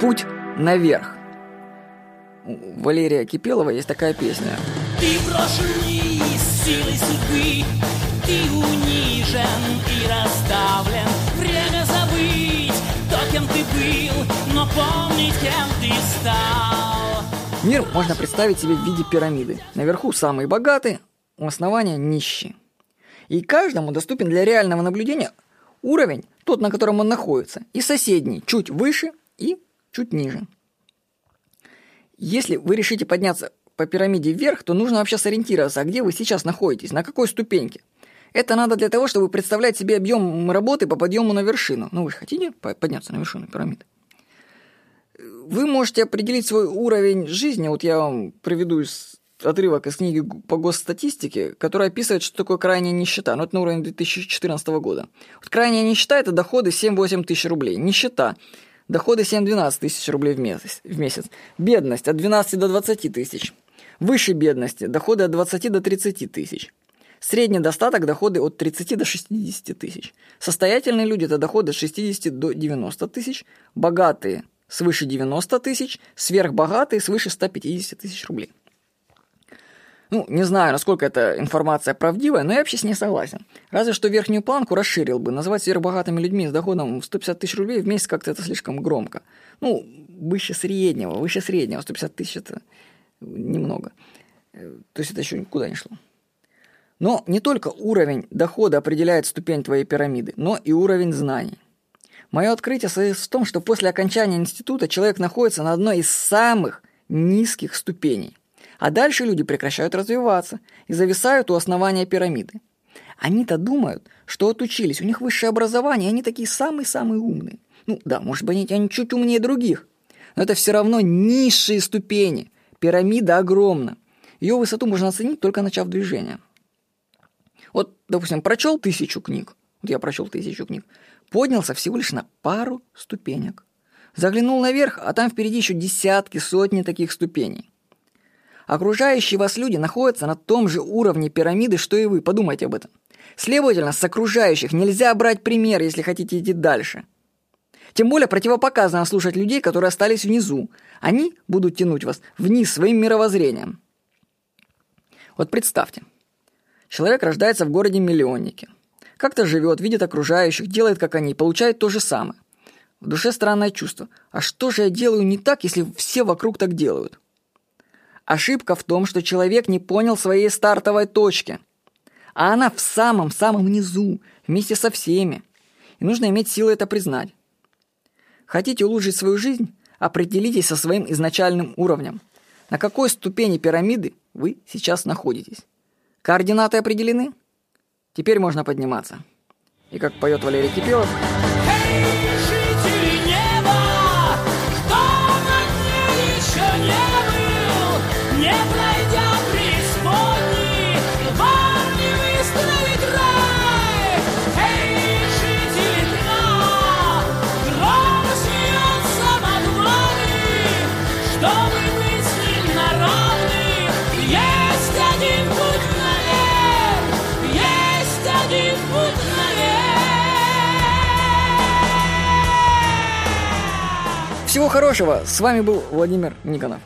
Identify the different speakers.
Speaker 1: Путь наверх. У Валерия Кипелова есть такая песня.
Speaker 2: Ты брошенный силой судьбы, ты унижен и расставлен. Время забыть то, кем ты был, но помнить, кем ты стал.
Speaker 1: Мир можно представить себе в виде пирамиды. Наверху самые богатые, у основания нищие. И каждому доступен для реального наблюдения уровень, тот, на котором он находится, и соседний, чуть выше и чуть ниже. Если вы решите подняться по пирамиде вверх, то нужно вообще сориентироваться, а где вы сейчас находитесь, на какой ступеньке. Это надо для того, чтобы представлять себе объем работы по подъему на вершину. Ну, вы же хотите подняться на вершину пирамиды? Вы можете определить свой уровень жизни. Вот я вам приведу из отрывок из книги по госстатистике, которая описывает, что такое крайняя нищета. Ну, это на уровне 2014 года. Вот крайняя нищета – это доходы 7-8 тысяч рублей. Нищета – доходы 7-12 тысяч рублей в месяц, в месяц. Бедность – от 12 до 20 тысяч. Выше бедности – доходы от 20 до 30 тысяч. Средний достаток – доходы от 30 до 60 тысяч. Состоятельные люди – это доходы от 60 до 90 тысяч. Богатые – свыше 90 тысяч. Сверхбогатые – свыше 150 тысяч рублей. Ну, не знаю, насколько эта информация правдивая, но я вообще с ней согласен. Разве что верхнюю планку расширил бы. Назвать сверхбогатыми людьми с доходом в 150 тысяч рублей в месяц как-то это слишком громко. Ну, выше среднего, выше среднего. 150 тысяч это немного. То есть это еще никуда не шло. Но не только уровень дохода определяет ступень твоей пирамиды, но и уровень знаний. Мое открытие состоит в том, что после окончания института человек находится на одной из самых низких ступеней – а дальше люди прекращают развиваться и зависают у основания пирамиды. Они-то думают, что отучились, у них высшее образование, они такие самые-самые умные. Ну да, может быть, они чуть умнее других, но это все равно низшие ступени. Пирамида огромна. Ее высоту можно оценить, только начав движение. Вот, допустим, прочел тысячу книг. Вот я прочел тысячу книг. Поднялся всего лишь на пару ступенек. Заглянул наверх, а там впереди еще десятки, сотни таких ступеней. Окружающие вас люди находятся на том же уровне пирамиды, что и вы. Подумайте об этом. Следовательно, с окружающих нельзя брать пример, если хотите идти дальше. Тем более противопоказано слушать людей, которые остались внизу. Они будут тянуть вас вниз своим мировоззрением. Вот представьте. Человек рождается в городе-миллионнике. Как-то живет, видит окружающих, делает как они, получает то же самое. В душе странное чувство. А что же я делаю не так, если все вокруг так делают? Ошибка в том, что человек не понял своей стартовой точки. А она в самом-самом низу, вместе со всеми. И нужно иметь силы это признать. Хотите улучшить свою жизнь? Определитесь со своим изначальным уровнем. На какой ступени пирамиды вы сейчас находитесь? Координаты определены? Теперь можно подниматься. И как поет Валерий Кипелов... Всего хорошего. С вами был Владимир Никонов.